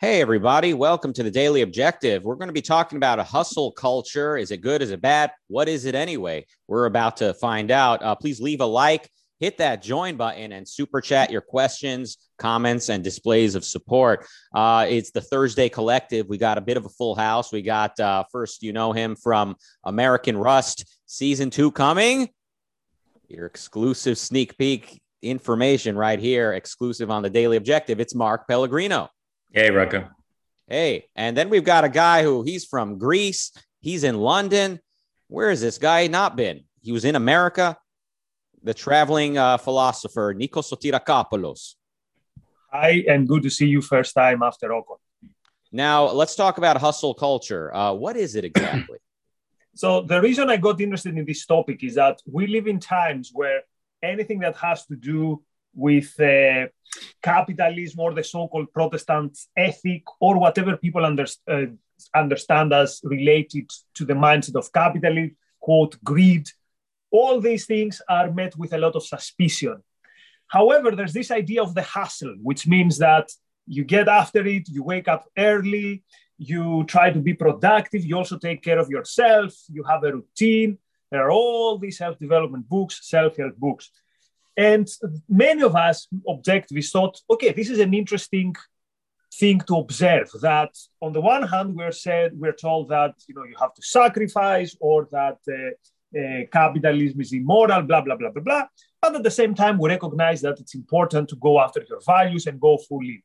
Hey, everybody. Welcome to the Daily Objective. We're going to be talking about a hustle culture. Is it good? Is it bad? What is it anyway? We're about to find out. Uh, please leave a like, hit that join button, and super chat your questions, comments, and displays of support. Uh, it's the Thursday Collective. We got a bit of a full house. We got uh, first, you know him from American Rust, season two coming. Your exclusive sneak peek information right here, exclusive on the Daily Objective. It's Mark Pellegrino. Hey, Rucka. Hey, and then we've got a guy who he's from Greece. He's in London. Where has this guy not been? He was in America. The traveling uh, philosopher, Nikos Sotirakopoulos. Hi, and good to see you first time after Ocon. Now, let's talk about hustle culture. Uh, what is it exactly? so, the reason I got interested in this topic is that we live in times where anything that has to do with uh, capitalism or the so-called Protestant ethic or whatever people uh, understand as related to the mindset of capitalism, quote, greed. All these things are met with a lot of suspicion. However, there's this idea of the hustle, which means that you get after it, you wake up early, you try to be productive, you also take care of yourself, you have a routine. There are all these self development books, self help books. And many of us objectivists thought, okay, this is an interesting thing to observe. That on the one hand, we're said we're told that you know you have to sacrifice or that uh, uh, capitalism is immoral, blah blah blah blah blah. But at the same time, we recognize that it's important to go after your values and go fully.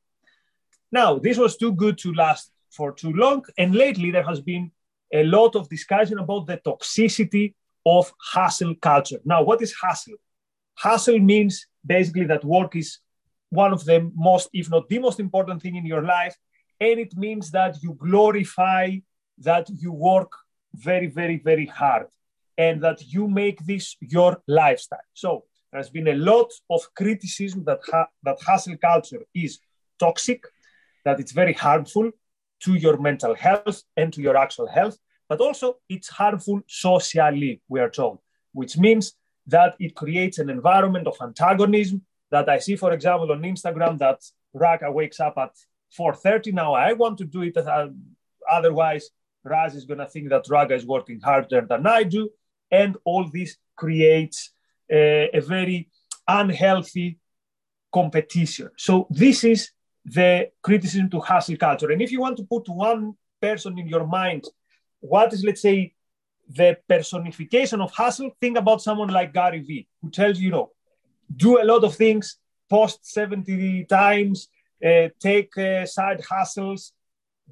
Now, this was too good to last for too long, and lately there has been a lot of discussion about the toxicity of hustle culture. Now, what is hustle? Hustle means basically that work is one of the most, if not the most important thing in your life. And it means that you glorify that you work very, very, very hard and that you make this your lifestyle. So there's been a lot of criticism that, ha- that hustle culture is toxic, that it's very harmful to your mental health and to your actual health, but also it's harmful socially, we are told, which means that it creates an environment of antagonism that I see, for example, on Instagram that Raka wakes up at 4.30. Now I want to do it. Uh, otherwise, Raz is going to think that Raga is working harder than I do. And all this creates a, a very unhealthy competition. So this is the criticism to hustle culture. And if you want to put one person in your mind, what is, let's say, the personification of hustle, think about someone like Gary Vee, who tells you, you know, do a lot of things, post 70 times, uh, take uh, side hustles,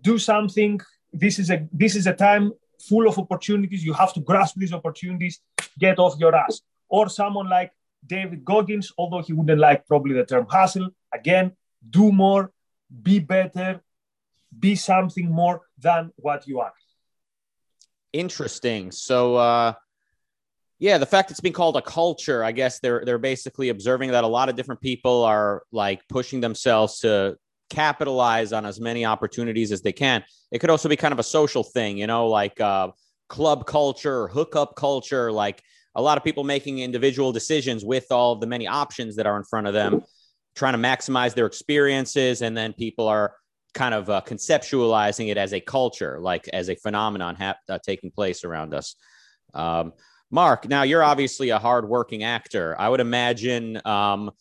do something. This is a this is a time full of opportunities. You have to grasp these opportunities, get off your ass. Or someone like David Goggins, although he wouldn't like probably the term hustle, again, do more, be better, be something more than what you are. Interesting. So, uh, yeah, the fact it's being called a culture, I guess they're they're basically observing that a lot of different people are like pushing themselves to capitalize on as many opportunities as they can. It could also be kind of a social thing, you know, like uh, club culture, hookup culture, like a lot of people making individual decisions with all the many options that are in front of them, trying to maximize their experiences, and then people are kind of uh, conceptualizing it as a culture, like as a phenomenon ha- uh, taking place around us. Um, Mark, now you're obviously a hardworking actor. I would imagine, um,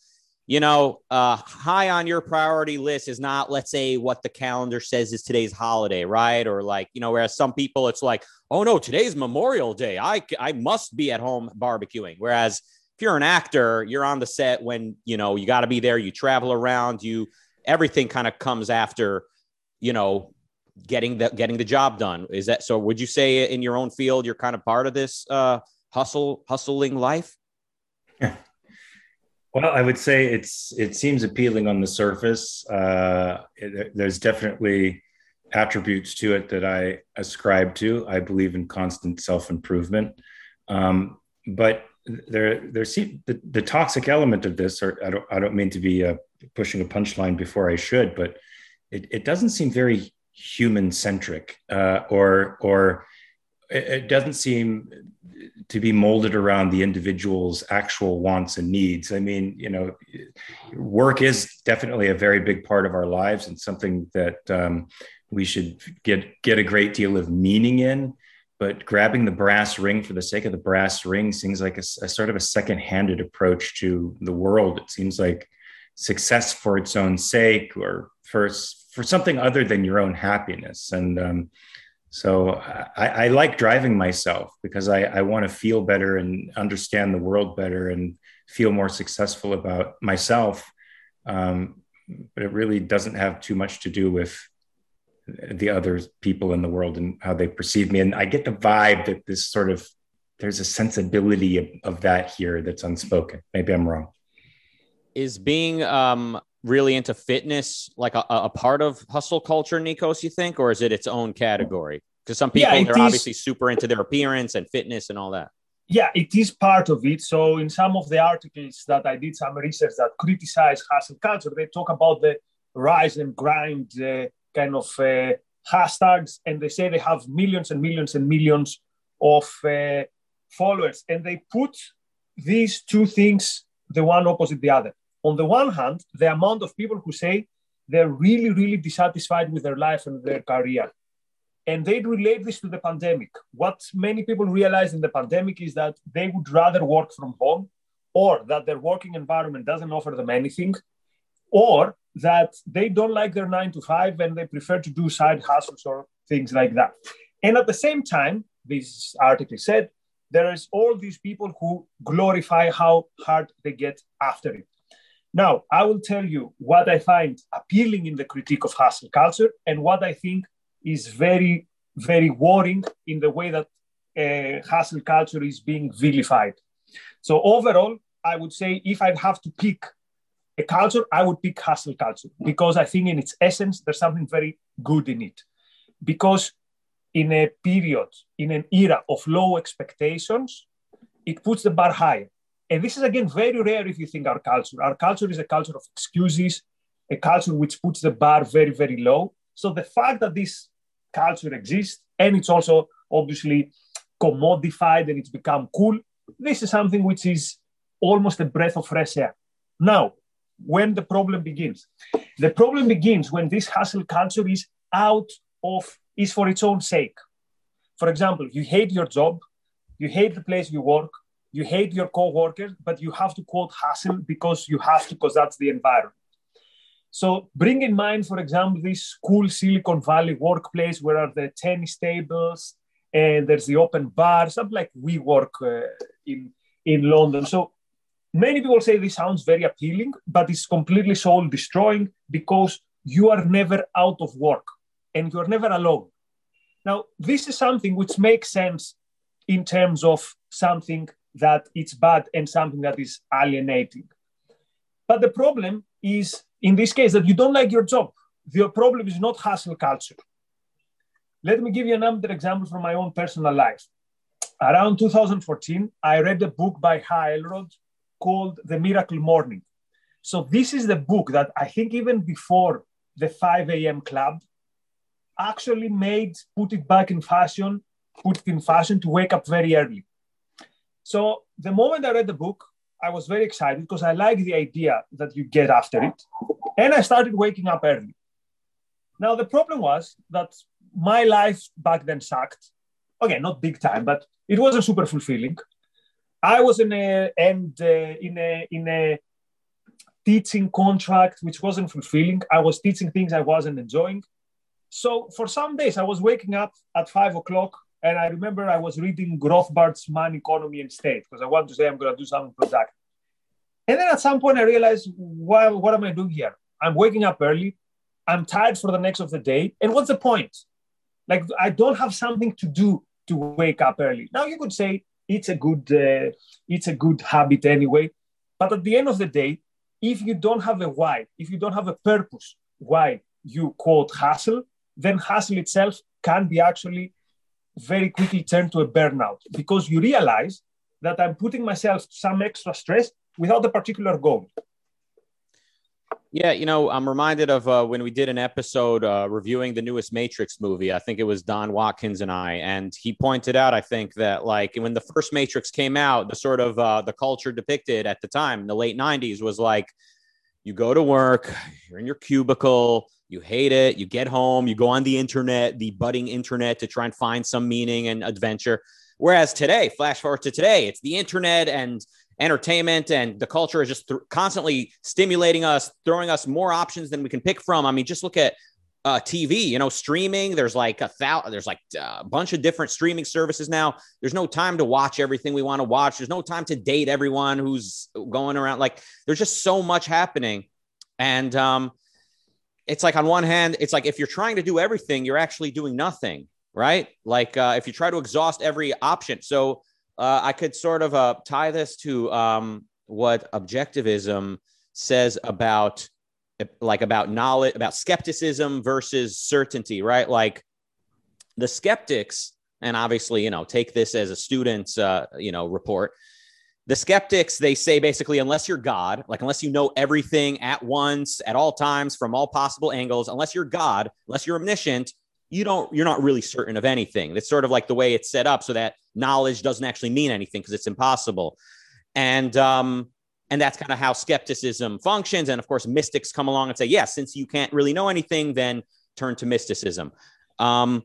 you know, uh, high on your priority list is not, let's say, what the calendar says is today's holiday, right? Or like, you know, whereas some people, it's like, oh no, today's Memorial Day. I I must be at home barbecuing. Whereas if you're an actor, you're on the set when you know you got to be there. You travel around. You everything kind of comes after, you know, getting the getting the job done. Is that so? Would you say in your own field you're kind of part of this uh, hustle hustling life? Yeah. Well, I would say it's it seems appealing on the surface. Uh, it, there's definitely attributes to it that I ascribe to. I believe in constant self improvement, um, but there there see the, the toxic element of this. Or I don't I don't mean to be uh, pushing a punchline before I should, but it, it doesn't seem very human centric uh, or or it, doesn't seem to be molded around the individual's actual wants and needs. I mean, you know, work is definitely a very big part of our lives and something that um, we should get get a great deal of meaning in. But grabbing the brass ring for the sake of the brass ring seems like a, a sort of a second-handed approach to the world. It seems like success for its own sake or for for something other than your own happiness. And um, so I, I, like driving myself because I, I want to feel better and understand the world better and feel more successful about myself. Um, but it really doesn't have too much to do with the other people in the world and how they perceive me. And I get the vibe that this sort of there's a sensibility of, of that here that's unspoken. Maybe I'm wrong. Is being um, really into fitness like a, a, part of hustle culture, Nikos, you think, or is it its own category? Because some people yeah, they're is, obviously super into their appearance and fitness and all that. Yeah, it is part of it. So in some of the articles that I did some research that criticize hustle culture, they talk about the rise and grind uh, kind of uh, hashtags, and they say they have millions and millions and millions of uh, followers, and they put these two things the one opposite the other on the one hand, the amount of people who say they're really, really dissatisfied with their life and their career. And they relate this to the pandemic. What many people realize in the pandemic is that they would rather work from home or that their working environment doesn't offer them anything or that they don't like their nine to five and they prefer to do side hustles or things like that. And at the same time, this article said, there is all these people who glorify how hard they get after it. Now, I will tell you what I find appealing in the critique of hustle culture and what I think is very, very worrying in the way that uh, hustle culture is being vilified. So, overall, I would say if I'd have to pick a culture, I would pick hustle culture because I think in its essence, there's something very good in it. Because in a period, in an era of low expectations, it puts the bar higher. And this is again very rare if you think our culture. Our culture is a culture of excuses, a culture which puts the bar very, very low. So the fact that this culture exists and it's also obviously commodified and it's become cool, this is something which is almost a breath of fresh air. Now, when the problem begins, the problem begins when this hustle culture is out of, is for its own sake. For example, you hate your job, you hate the place you work, you hate your co-workers, but you have to quote hustle because you have to, because that's the environment. So bring in mind, for example, this cool Silicon Valley workplace where are the tennis tables and there's the open bar, something like WeWork uh, in, in London. So many people say this sounds very appealing, but it's completely soul destroying because you are never out of work and you're never alone. Now, this is something which makes sense in terms of something that it's bad and something that is alienating. But the problem is, in this case, that you don't like your job. The problem is not hustle culture. Let me give you another example from my own personal life. Around 2014, I read a book by Hal Elrod called The Miracle Morning. So this is the book that I think even before the 5 a.m. club actually made, put it back in fashion, put it in fashion to wake up very early. So the moment I read the book, I was very excited because I like the idea that you get after it. And I started waking up early. Now, the problem was that my life back then sucked. Okay, not big time, but it wasn't super fulfilling. I was in a and uh, in a in a teaching contract which wasn't fulfilling. I was teaching things I wasn't enjoying. So for some days, I was waking up at five o'clock and I remember I was reading Rothbard's Man, Economy, and State because I wanted to say I'm going to do something productive. And then at some point I realized, well, what am I doing here? I'm waking up early. I'm tired for the next of the day. And what's the point? Like I don't have something to do to wake up early. Now you could say it's a good uh, it's a good habit anyway. But at the end of the day, if you don't have a why, if you don't have a purpose why you quote hustle, then hustle itself can be actually very quickly turn to a burnout because you realize that I'm putting myself some extra stress without a particular goal. Yeah, you know, I'm reminded of uh, when we did an episode uh, reviewing the newest Matrix movie. I think it was Don Watkins and I, and he pointed out, I think that like when the first Matrix came out, the sort of uh, the culture depicted at the time, in the late '90s, was like you go to work, you're in your cubicle, you hate it, you get home, you go on the internet, the budding internet, to try and find some meaning and adventure. Whereas today, flash forward to today, it's the internet and entertainment and the culture is just th- constantly stimulating us, throwing us more options than we can pick from. I mean, just look at uh, TV, you know, streaming. There's like a thousand, there's like a bunch of different streaming services now. There's no time to watch everything we want to watch. There's no time to date everyone who's going around. Like, there's just so much happening. And um, it's like, on one hand, it's like if you're trying to do everything, you're actually doing nothing, right? Like, uh, if you try to exhaust every option. So, uh, I could sort of uh, tie this to um, what objectivism says about like about knowledge about skepticism versus certainty right like the skeptics and obviously you know take this as a student's uh, you know report the skeptics they say basically unless you're god like unless you know everything at once at all times from all possible angles unless you're god unless you're omniscient you don't you're not really certain of anything. It's sort of like the way it's set up so that knowledge doesn't actually mean anything because it's impossible. And um and that's kind of how skepticism functions. And of course mystics come along and say yes yeah since you can't really know anything then turn to mysticism. Um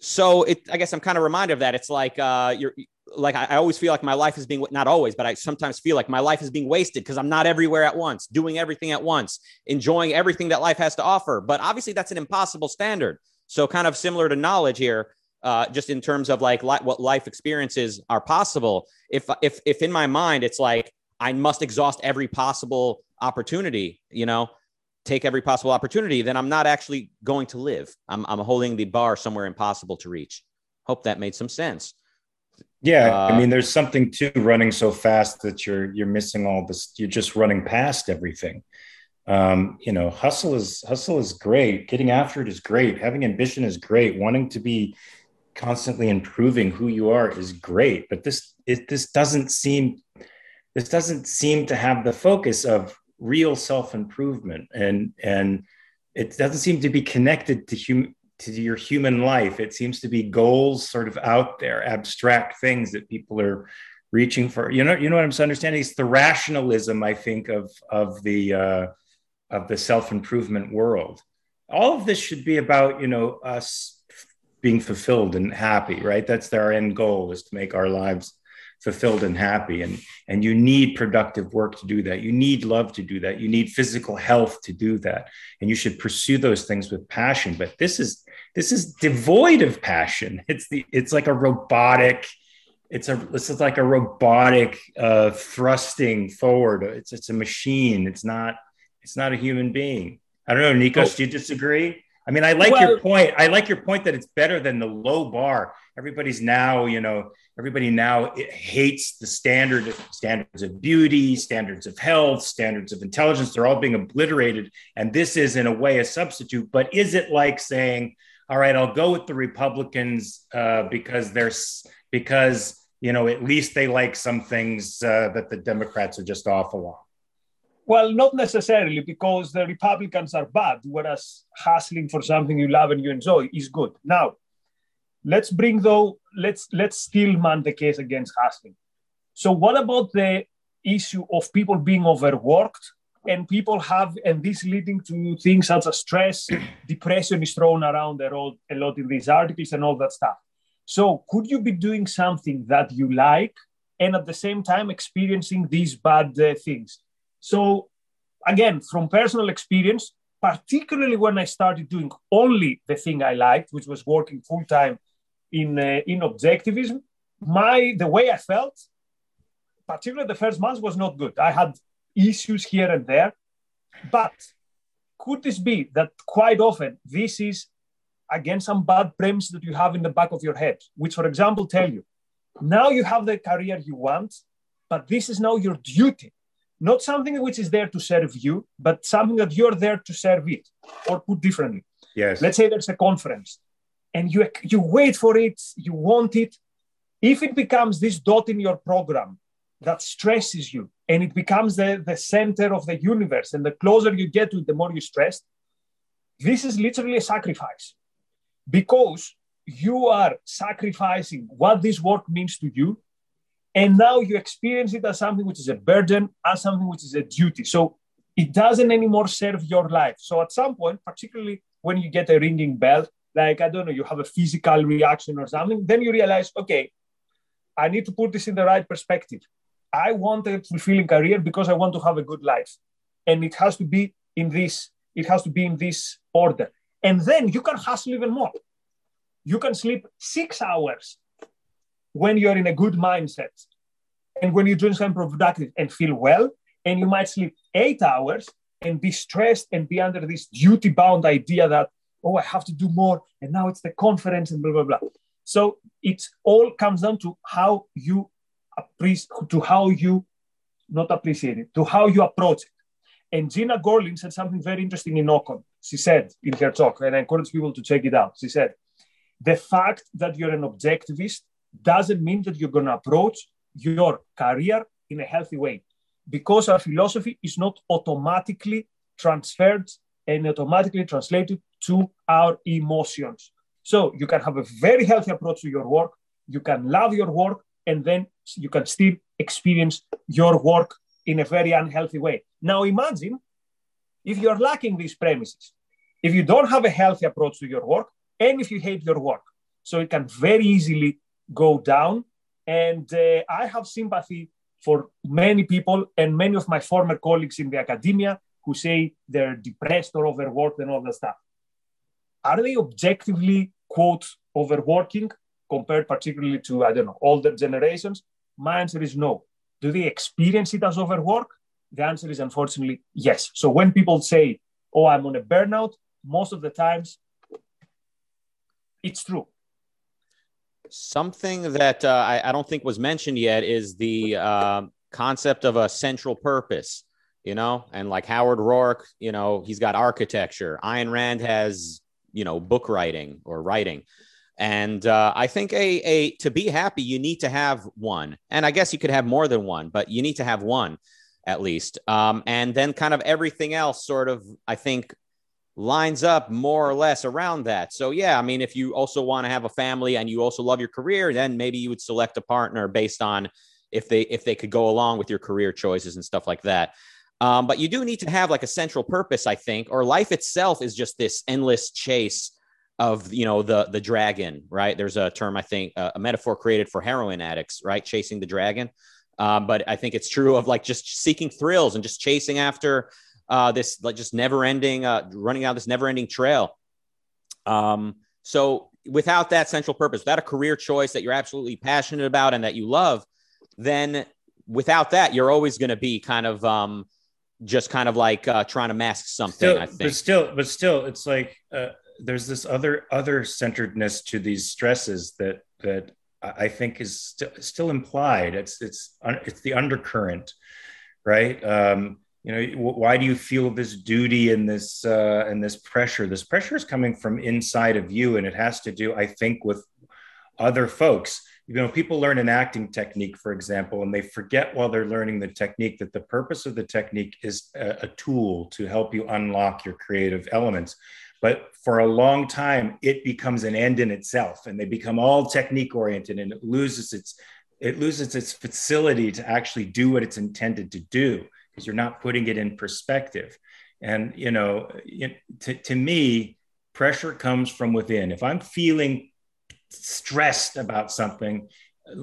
so it i guess i'm kind of reminded of that. It's like uh you're like I, always feel like my life is being not always but i sometimes feel like my life is being wasted because i'm not everywhere at once doing everything at once enjoying everything that life has to offer but obviously that's an impossible standard so kind of similar to knowledge here, uh, just in terms of like li- what life experiences are possible. If if if in my mind it's like I must exhaust every possible opportunity, you know, take every possible opportunity, then I'm not actually going to live. I'm I'm holding the bar somewhere impossible to reach. Hope that made some sense. Yeah, uh, I mean, there's something too running so fast that you're you're missing all this. You're just running past everything. Um, you know hustle is hustle is great. Getting after it is great. Having ambition is great. Wanting to be constantly improving who you are is great. But this it this doesn't seem this doesn't seem to have the focus of real self-improvement. And and it doesn't seem to be connected to human to your human life. It seems to be goals sort of out there abstract things that people are reaching for. You know you know what i'm understanding? It's the rationalism i think of of the uh of the self-improvement world. All of this should be about you know us being fulfilled and happy right? That's our end goal is to make our lives fulfilled and happy. And and you need productive work to do that. You need love to do that. You need physical health to do that. And you should pursue those things with passion. But this is this is devoid of passion it's the it's like a robotic it's a this is like a robotic uh thrusting forward it's it's a machine it's not it's not a human being. I don't know, Nikos, oh. do you disagree? I mean, I like well, your point. I like your point that it's better than the low bar. Everybody's now, you know, everybody now hates the standard standards of beauty, standards of health, standards of intelligence. They're all being obliterated, and this is in a way a substitute. But is it like saying, "All right, I'll go with the Republicans uh, because there's because you know at least they like some things uh, that the Democrats are just awful on." Well, not necessarily because the Republicans are bad, whereas hustling for something you love and you enjoy is good. Now, let's bring though, let's let's still man the case against hustling. So what about the issue of people being overworked and people have and this leading to things such as stress, depression is thrown around a lot, a lot in these articles and all that stuff. So could you be doing something that you like and at the same time experiencing these bad uh, things? So, again, from personal experience, particularly when I started doing only the thing I liked, which was working full time in uh, in objectivism, my the way I felt, particularly the first month, was not good. I had issues here and there, but could this be that quite often this is again some bad premise that you have in the back of your head, which, for example, tell you now you have the career you want, but this is now your duty not something which is there to serve you, but something that you're there to serve it. Or put differently, yes. Let's say there's a conference, and you you wait for it, you want it. If it becomes this dot in your program, that stresses you and it becomes the, the center of the universe. And the closer you get to it, the more you stress. This is literally a sacrifice because you are sacrificing what this work means to you. And now you experience it as something which is a burden, as something which is a duty. So it doesn't anymore serve your life. So at some point, particularly when you get a ringing bell, like, I don't know, you have a physical reaction or something, then you realize, okay, I need to put this in the right perspective. I want a fulfilling career because I want to have a good life. And it has to be in this, it has to be in this order. And then you can hustle even more. You can sleep six hours when you're in a good mindset. And when you're doing something productive and feel well, and you might sleep eight hours and be stressed and be under this duty bound idea that, oh, I have to do more. And now it's the conference and blah, blah, blah. So it all comes down to how you to how you not appreciate it, to how you approach it. And Gena Gorlin said something very interesting in Ocon. She said in her talk, and I encourage people to check it out. She said, the fact that you're an objectivist doesn't mean that you're going to approach your career in a healthy way because our philosophy is not automatically transferred and automatically translated to our emotions. So you can have a very healthy approach to your work. You can love your work and then you can still experience your work in a very unhealthy way. Now imagine if you're lacking these premises, if you don't have a healthy approach to your work, and if you hate your work. So it can very easily go down. And uh, I have sympathy for many people and many of my former colleagues in the academia who say they're depressed or overworked and all that stuff. Are they objectively, quote, overworking? compared particularly to, I don't know, older generations? My answer is no. Do they experience it as overwork? The answer is unfortunately yes. So when people say, oh, I'm on a burnout, most of the times it's true. Something that uh, I, I, don't think was mentioned yet is the uh, concept of a central purpose, you know, and like Howard Roark, you know, he's got architecture. Ayn Rand has, you know, book writing or writing. And uh, I think a, a to be happy, you need to have one. And I guess you could have more than one, but you need to have one at least. Um, and then kind of everything else sort of, I think, lines up more or less around that. So yeah, I mean, if you also want to have a family and you also love your career, then maybe you would select a partner based on if they if they could go along with your career choices and stuff like that. Um, but you do need to have like a central purpose, I think, or life itself is just this endless chase of you know the the dragon right? There's a term i think uh, a metaphor created for heroin addicts right? Chasing the dragon. Um, but i think it's true of like just seeking thrills and just chasing after uh, this like just never ending uh, running out this never ending trail. Um, so without that central purpose without a career choice that you're absolutely passionate about and that you love then without that you're always going to be kind of um, just kind of like uh, trying to mask something still, i think. but still but still it's like uh, there's this other other centeredness to these stresses that that I think is st- still implied. It's it's it's the undercurrent, right? Um, you know, why do you feel this duty and this uh, and this pressure? This pressure is coming from inside of you, and it has to do, I think, with other folks. You know, people learn an acting technique, for example, and they forget while they're learning the technique that the purpose of the technique is a, a tool to help you unlock your creative elements but for a long time it becomes an end in itself and they become all technique oriented and it loses its it loses its facility to actually do what it's intended to do because you're not putting it in perspective. And you know to, to me pressure comes from within. If i'm feeling stressed about something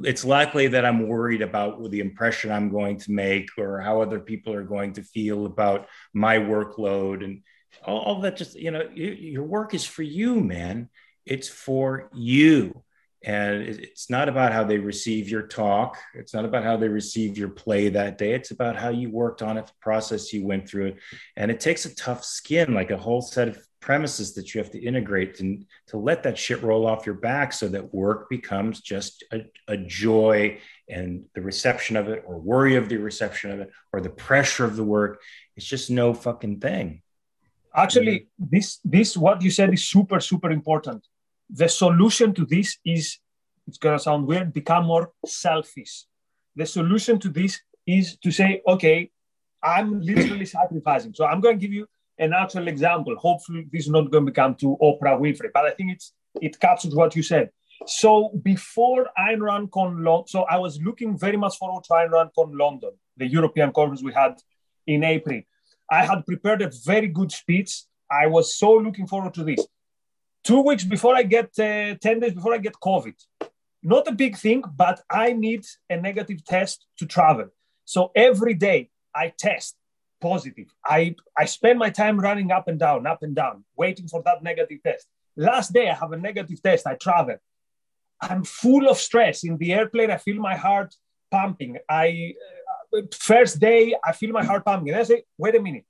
it's likely that i'm worried about the impression i'm going to make or how other people are going to feel about my workload and all, all that just you know you, your work is for you man. It's for you. And it's not about how they receive your talk. It's not about how they receive your play that day. It's about how you worked on it the process you went through it. And it takes a tough skin like a whole set of premises that you have to integrate and to let that shit roll off your back so that work becomes just a, a joy and the reception of it or worry of the reception of it or the pressure of the work. It's just no fucking thing Actually, this this what you said is super super important. The solution to this is it's gonna sound weird. Become more selfish. the solution to this is to say, okay, I'm literally sacrificing. So I'm going to give you an actual example. Hopefully, this is not going to become too Oprah Winfrey, but I think it's it captures what you said. So before Ayn Rand Con London, so I was looking very much forward to Ayn Rand Con London, the European conference we had in April. I had prepared a very good speech. I was so looking forward to this. Two weeks before I get, uh, 10 days before I get COVID. Not a big thing, but I need a negative test to travel. So every day I test positive. I, I spend my time running up and down, up and down, waiting for that negative test. Last day I have a negative test. I travel. I'm full of stress in the airplane. I feel my heart pumping. I first day I feel my heart pumping. And I say, wait a minute.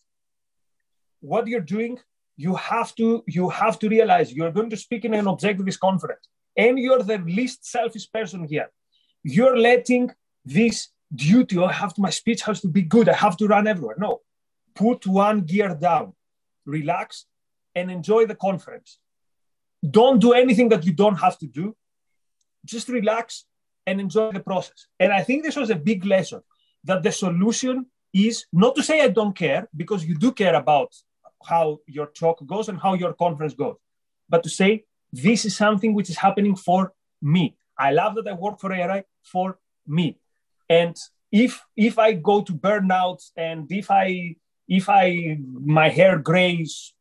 What you're doing, you have to you have to realize you're going to speak in an objectivist conference, and you're the least selfish person here. You're letting this duty. Oh, I have to. My speech has to be good. I have to run everywhere. No, put one gear down, relax, and enjoy the conference. Don't do anything that you don't have to do just relax and enjoy the process. And I think this was a big lesson that the solution is not to say I don't care, because you do care about how your talk goes and how your conference goes, but to say this is something which is happening for me. I love that I work for ARI for me. And if if I go to burnout and if I if I my hair grays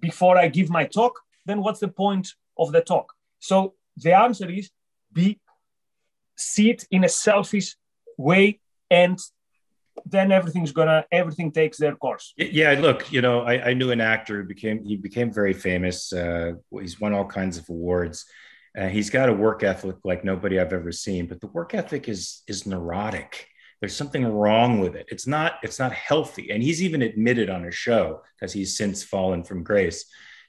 before I give my talk, then what's the point of the talk? So the answer is be see it in a selfish way and then everything's gonna everything takes their course. Yeah look you know i, I knew an actor who became he became very famous uh, he's won all kinds of awards. Uh, he's got a work ethic like nobody i've ever seen but the work ethic is is neurotic. There's something wrong with it. It's not it's not healthy. And he's even admitted on a show because he's since fallen from grace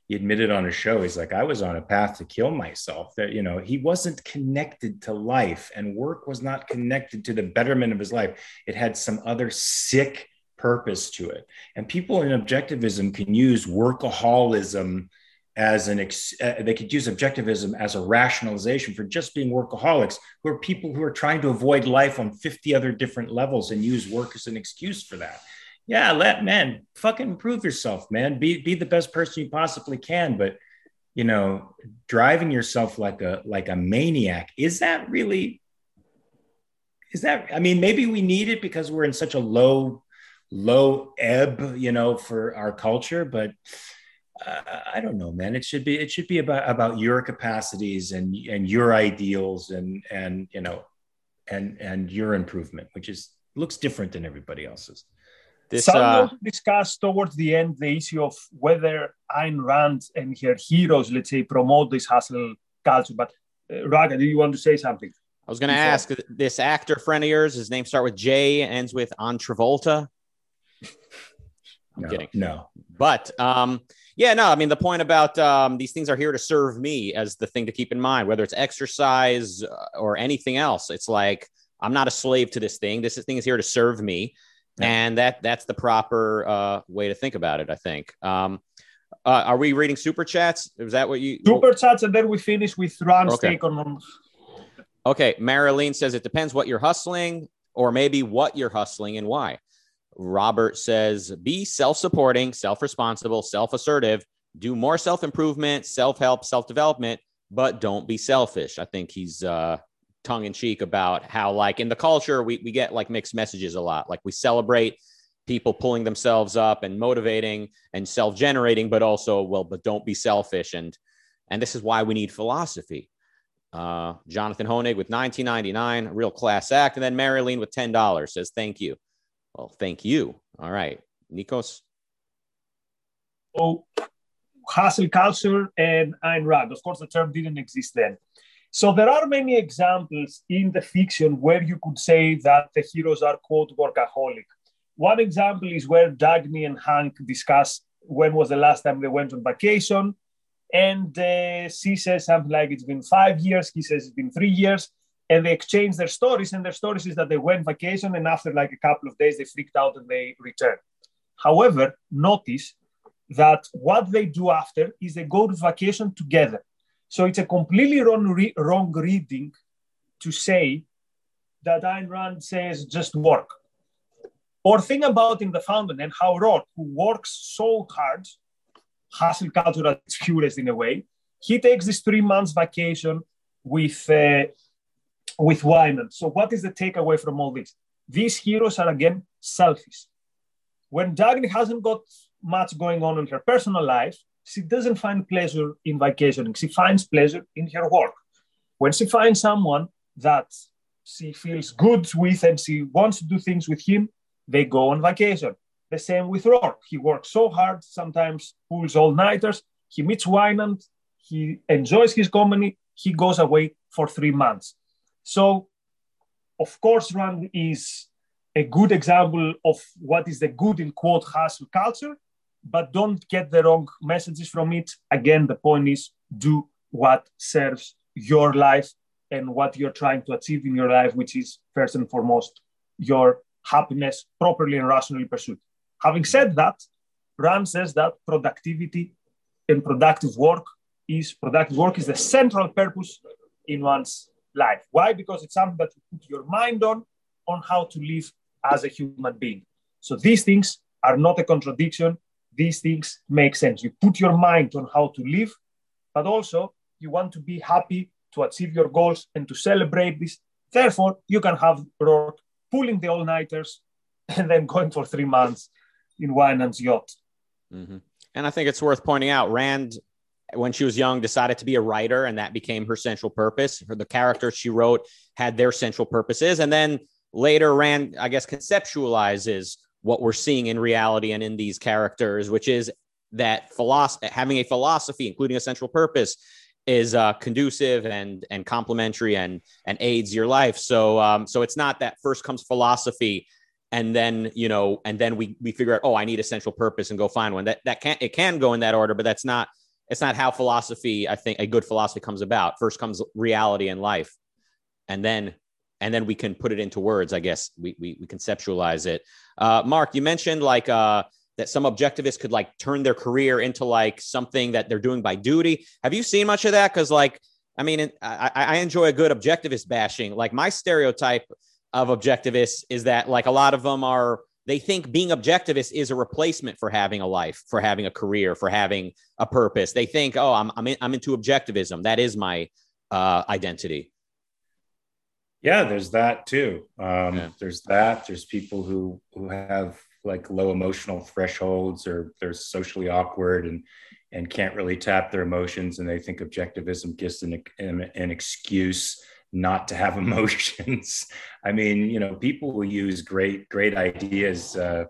he admitted on a show he's like i was on a path to kill myself. That you know he wasn't connected to life and work was not connected to the betterment of his life. It had some other sick purpose to it. And people in objectivism can use workaholism as an ex- uh, they could use objectivism as a rationalization for just being workaholics who are people who are trying to avoid life on 50 other different levels and use work as an excuse for that yeah, let man fucking improve yourself, man. Be be the best person you possibly can. But you know, driving yourself like a like a maniac, is that really is that I mean, maybe we need it because we're in such a low, low ebb, you know, for our culture, but uh, I don't know, man. It should be it should be about about your capacities and and your ideals and and you know and and your improvement, which is looks different than everybody else's. This, Some uh, discussed towards the end the issue of whether Ayn Rand and her heroes, let's say, promote this hustle culture. But uh, Raga, do you want to say something? I was going to ask this actor friend of yours. His name start with J, ends with on Travolta. I'm no, kidding. No, but um, yeah, no. I mean, the point about um, these things are here to serve me as the thing to keep in mind, whether it's exercise uh, or anything else. It's like I'm not a slave to this thing. This thing is here to serve me yeah. and that that's the proper uh, way to think about it. I think. Um, uh, are we reading super chats? Is that what you super chats, and then we finish with Ron's okay. take on. Okay, Marilyn says it depends what you're hustling, or maybe what you're hustling and why. Robert says be self-supporting, self-responsible, self-assertive, do more self-improvement, self-help, self-development, but don't be selfish. I think he's uh, tongue in cheek about how like in the culture we, we get like mixed messages a lot. Like we celebrate people pulling themselves up and motivating and self-generating but also well but don't be selfish. And and this is why we need philosophy. Uh, jonathan honig with 1999 a real class act. And then marilyn with $10 says thank you. Well thank you. All right. Nikos? Oh hustle culture and Ayn Rand. Of course, the term didn't exist then. So there are many examples in the fiction where you could say that the heroes are quote workaholic. One example is where Dagny and Hank discuss when was the last time they went on vacation. And uh, she says something like it's been five years. He says it's been three years. And they exchange their stories. And their stories is that they went vacation and after like a couple of days, they freaked out and they returned. However, notice that what they do after is they go to vacation together. So it's a completely wrong, re- wrong reading to say that Ayn Rand says just work. Or think about in the Fountainhead how Roark, who works so hard, hustle culture at its purest in a way, he takes this three months vacation with uh, with Wynand. So what is the takeaway from all this? These heroes are again selfish. When Dagny hasn't got much going on in her personal life, she doesn't find pleasure in vacationing. She finds pleasure in her work. When she finds someone that she feels good with and she wants to do things with him, they go on vacation. The same with Roark. He works so hard, sometimes pulls all nighters. He meets Wynand, he enjoys his company, he goes away for three months. So, of course, Rand is a good example of what is the good in quote hustle culture, but don't get the wrong messages from it. Again, the point is do what serves your life and what you're trying to achieve in your life, which is first and foremost your happiness properly and rationally pursued. Having said that, Rand says that productivity and productive work is productive work is the central purpose in one's life. Why? Because it's something that you put your mind on on how to live as a human being. So these things are not a contradiction. These things make sense. You put your mind on how to live, but also you want to be happy to achieve your goals and to celebrate this. Therefore, you can have Roark pulling the all-nighters and then going for three months in Wynand's yacht. Mm-hmm. And I think it's worth pointing out, Rand, when she was young, decided to be a writer, and that became her central purpose. For the characters she wrote had their central purposes, and then later Rand, I guess, conceptualizes what we're seeing in reality and in these characters, which is that philosophy, having a philosophy, including a central purpose, is uh, conducive and and complementary and and aids your life. So um, so it's not that first comes philosophy and then you know and then we we figure out oh I need a central purpose and go find one. That that can it can go in that order, but that's not it's not how philosophy I think a good philosophy comes about. First comes reality and life, and then and then we can put it into words. I guess we we, we conceptualize it. Uh, Mark, you mentioned like uh, that some objectivists could like turn their career into like something that they're doing by duty. Have you seen much of that? Because like, I mean, I, I enjoy a good objectivist bashing. Like my stereotype of objectivists is that like a lot of them are they think being objectivist is a replacement for having a life, for having a career, for having a purpose. They think, oh, I'm I'm, in, I'm into objectivism. That is my uh, identity. Yeah, there's that too. Um, yeah. There's that. There's people who who have like low emotional thresholds or they're socially awkward and and can't really tap their emotions and they think objectivism gives an, an, an excuse not to have emotions i mean you know people will use great great ideas uh,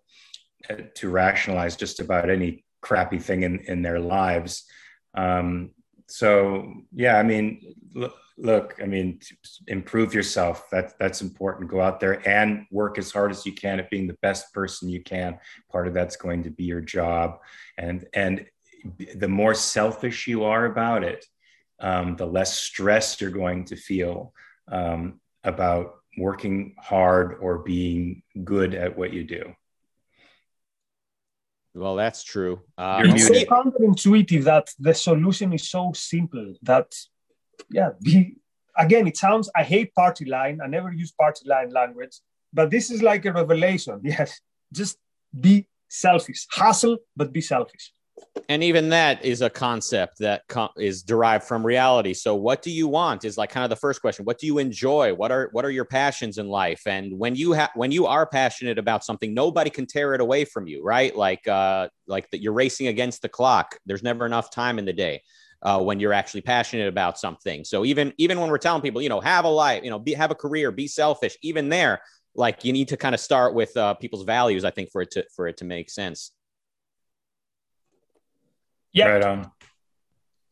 to rationalize just about any crappy thing in in their lives um, so yeah i mean look, look i mean improve yourself. That that's important. Go out there and work as hard as you can at being the best person you can. Part of that's going to be your job. And and the more selfish you are about it um, the less stress you're going to feel um, about working hard or being good at what you do. Well, that's true. Uh, it's so counterintuitive that the solution is so simple that yeah, be again, it sounds I hate party line. I never use party line language, but this is like a revelation. Yes, just be selfish, hustle, but be selfish. And even that is a concept that is derived from reality. So, what do you want? Is like kind of the first question. What do you enjoy? What are what are your passions in life? And when you have when you are passionate about something, nobody can tear it away from you, right? Like uh, like that you're racing against the clock. There's never enough time in the day uh, when you're actually passionate about something. So even even when we're telling people, you know, have a life, you know, be, have a career, be selfish. Even there, like you need to kind of start with uh, people's values. I think for it to for it to make sense. Yeah. Right on.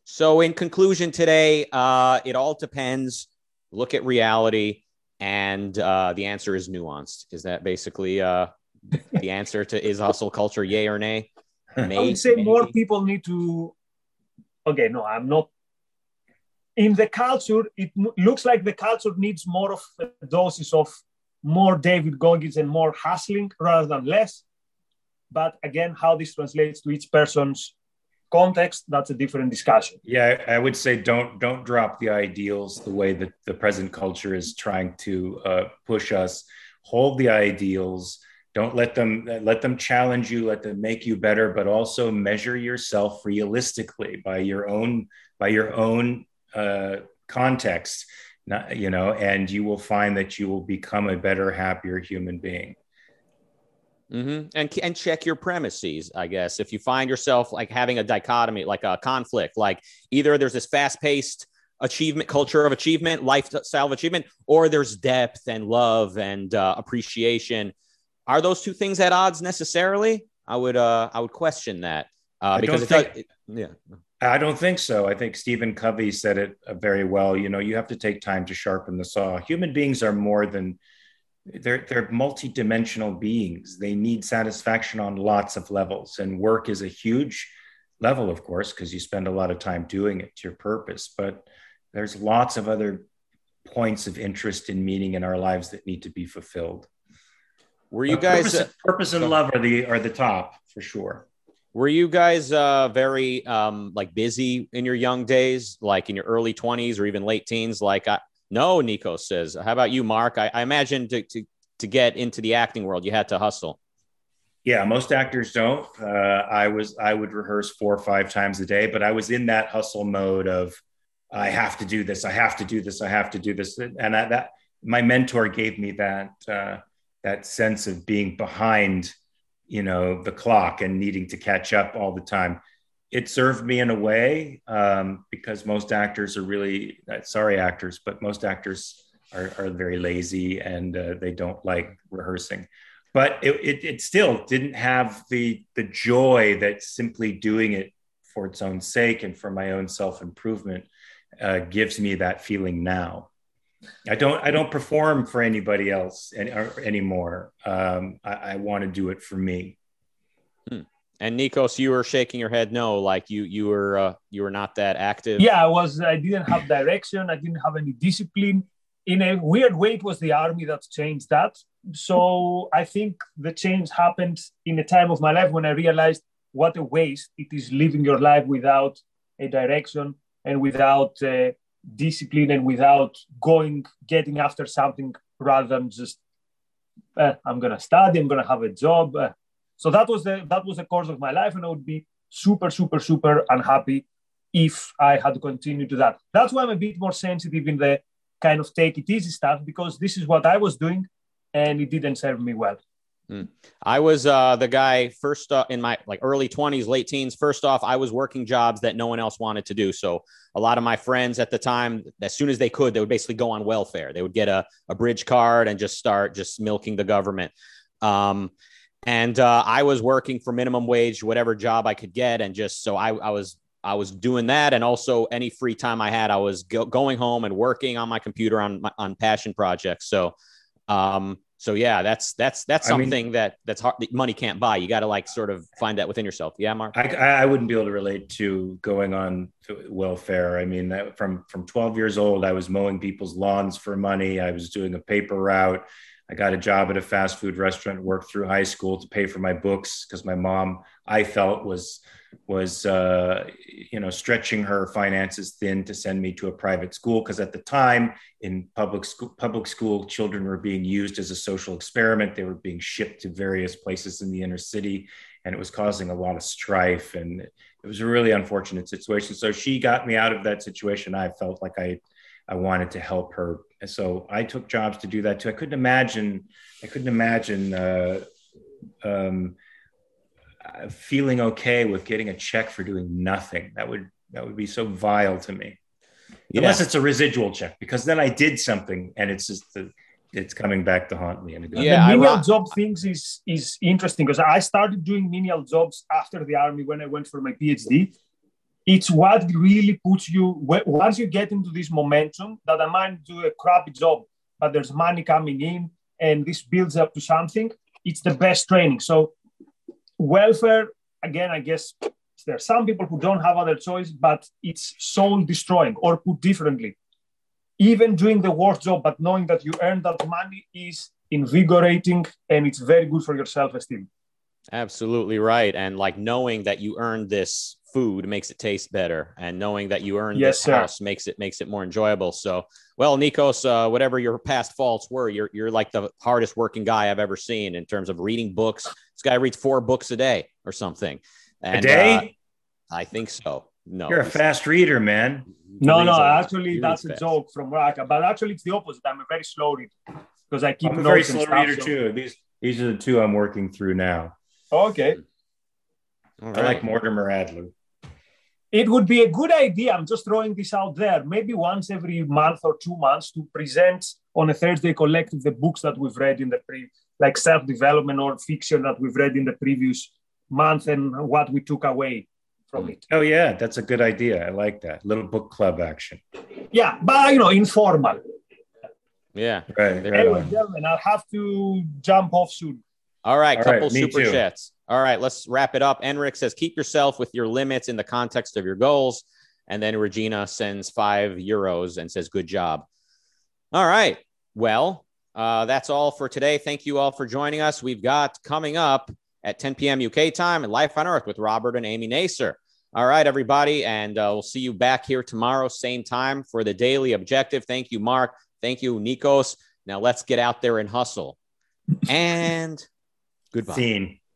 So in conclusion today, uh, it all depends. Look at reality, and uh, the answer is nuanced. Is that basically uh, the answer to is hustle culture, yay or nay? May, I would say maybe. more people need to okay, no, I'm not. In the culture, it looks like the culture needs more of a doses of more David Goggins and more hustling rather than less. But again, how this translates to each person's context, that's a different discussion. Yeah, I would say don't don't drop the ideals the way that the present culture is trying to uh, push us. Hold the ideals. Don't let them let them challenge you. Let them make you better, but also measure yourself realistically by your own by your own uh, context. Not, you know, and you will find that you will become a better, happier human being. Mm-hmm. And and check your premises, I guess. If you find yourself like having a dichotomy, like a conflict, like either there's this fast-paced achievement culture of achievement, lifestyle of achievement, or there's depth and love and uh, appreciation. Are those two things at odds necessarily? I would uh, I would question that uh, because think, it, yeah. I don't think so. I think Stephen Covey said it uh, very well. You know, you have to take time to sharpen the saw. Human beings are more than they're they're multi-dimensional beings they need satisfaction on lots of levels and work is a huge level of course because you spend a lot of time doing it to your purpose but there's lots of other points of interest and meaning in our lives that need to be fulfilled were you guys purpose, uh, purpose and love are the are the top for sure were you guys uh, very um, like busy in your young days, like in your early 20s or even late teens? Like I, no, Nico says. How about you, Mark? I, I imagine to, to, to get into the acting world, you had to hustle. Yeah, most actors don't. Uh, I was I would rehearse four or five times a day, but I was in that hustle mode of I have to do this, I have to do this, I have to do this, and I, that my mentor gave me that uh, that sense of being behind, you know, the clock and needing to catch up all the time it served me in a way um, because most actors are really uh, sorry actors, but most actors are, are very lazy and uh, they don't like rehearsing. But it, it, it, still didn't have the the joy that simply doing it for its own sake and for my own self improvement uh, gives me that feeling now. I don't I don't perform for anybody else any, anymore. Um, I, I want to do it for me. Hmm. And Nikos, you were shaking your head no, like you you were uh, you were not that active. Yeah, I was. I didn't have direction. I didn't have any discipline. In a weird way, it was the army that changed that. So I think the change happened in a time of my life when I realized what a waste it is living your life without a direction and without uh, discipline and without going getting after something rather than just uh, I'm gonna study, I'm gonna have a job. Uh, so that was the that was the course of my life, and I would be super, super, super unhappy if I had to continue to that. That's why I'm a bit more sensitive in the kind of take it easy stuff because this is what I was doing, and it didn't serve me well. Mm. I was uh, the guy first uh, in my like early 20s, late teens. First off, I was working jobs that no one else wanted to do. So a lot of my friends at the time, as soon as they could, they would basically go on welfare. They would get a, a bridge card and just start just milking the government. Um, and uh, I was working for minimum wage, whatever job I could get, and just so I, I was I was doing that, and also any free time I had, I was go- going home and working on my computer on on passion projects. So, um, so yeah, that's that's that's something I mean, that that's hard. That money can't buy. You got to like sort of find that within yourself. Yeah, Mark. I, I wouldn't be able to relate to going on welfare. I mean, that from from 12 years old, I was mowing people's lawns for money. I was doing a paper route. I got a job at a fast food restaurant, worked through high school to pay for my books because my mom, I felt, was was uh, you know stretching her finances thin to send me to a private school because at the time in public school public school children were being used as a social experiment they were being shipped to various places in the inner city and it was causing a lot of strife and it was a really unfortunate situation so she got me out of that situation i felt like i I wanted to help her. And so I took jobs to do that too. I couldn't imagine, I couldn't imagine uh, um, uh, feeling okay with getting a check for doing nothing. That would, that would be so vile to me. Yeah. Unless it's a residual check, because then I did something and it's just the, it's coming back to haunt me. And yeah, the menial job things is is interesting because I started doing menial jobs after the army when I went for my PhD, it's what really puts you once you get into this momentum that I might do a crappy job, but there's money coming in and this builds up to something. It's the best training. So welfare, again, I guess there are some people who don't have other choice, but it's soul destroying. Or put differently, even doing the worst job, but knowing that you earn that money is invigorating and it's very good for your self esteem. Absolutely right. And like knowing that you earned this food makes it taste better, and knowing that you earned Yes, this sir. house makes it makes it more enjoyable. So, well, Nikos, uh, whatever your past faults were, you're you're like the hardest working guy I've ever seen in terms of reading books. This guy reads four books a day or something. And, day? uh, I think so. No, You're a fast reader, man. No, no, a actually, that's a fast. joke from Raka. But actually, it's the opposite. I'm a very slow reader because I keep I'm a very slow stuff, reader so- too. These these are the two I'm working through now. Okay. All I like Mortimer Adler. It would be a good idea. I'm just throwing this out there. Maybe once every month or two months to present on a Thursday collective the books that we've read in the pre, like self development or fiction that we've read in the previous month and what we took away from it. Oh yeah, that's a good idea. I like that little book club action. Yeah, but you know, informal. Yeah. Right. There right Anyway, gentlemen, I'll have to jump off soon. All right, All couple right, me super too. chats. All right, let's wrap it up. Enric says, keep yourself with your limits in the context of your goals. And then Regina sends five euros and says, good job. All right. Well, uh, that's all for today. Thank you all for joining us. We've got coming up at 10 p.m. UK time and Life on Earth with Robert and Amy Naser. All right, everybody. And uh, we'll see you back here tomorrow, same time for the daily objective. Thank you, Mark. Thank you, Nikos. Now let's get out there and hustle. And goodbye. Scene.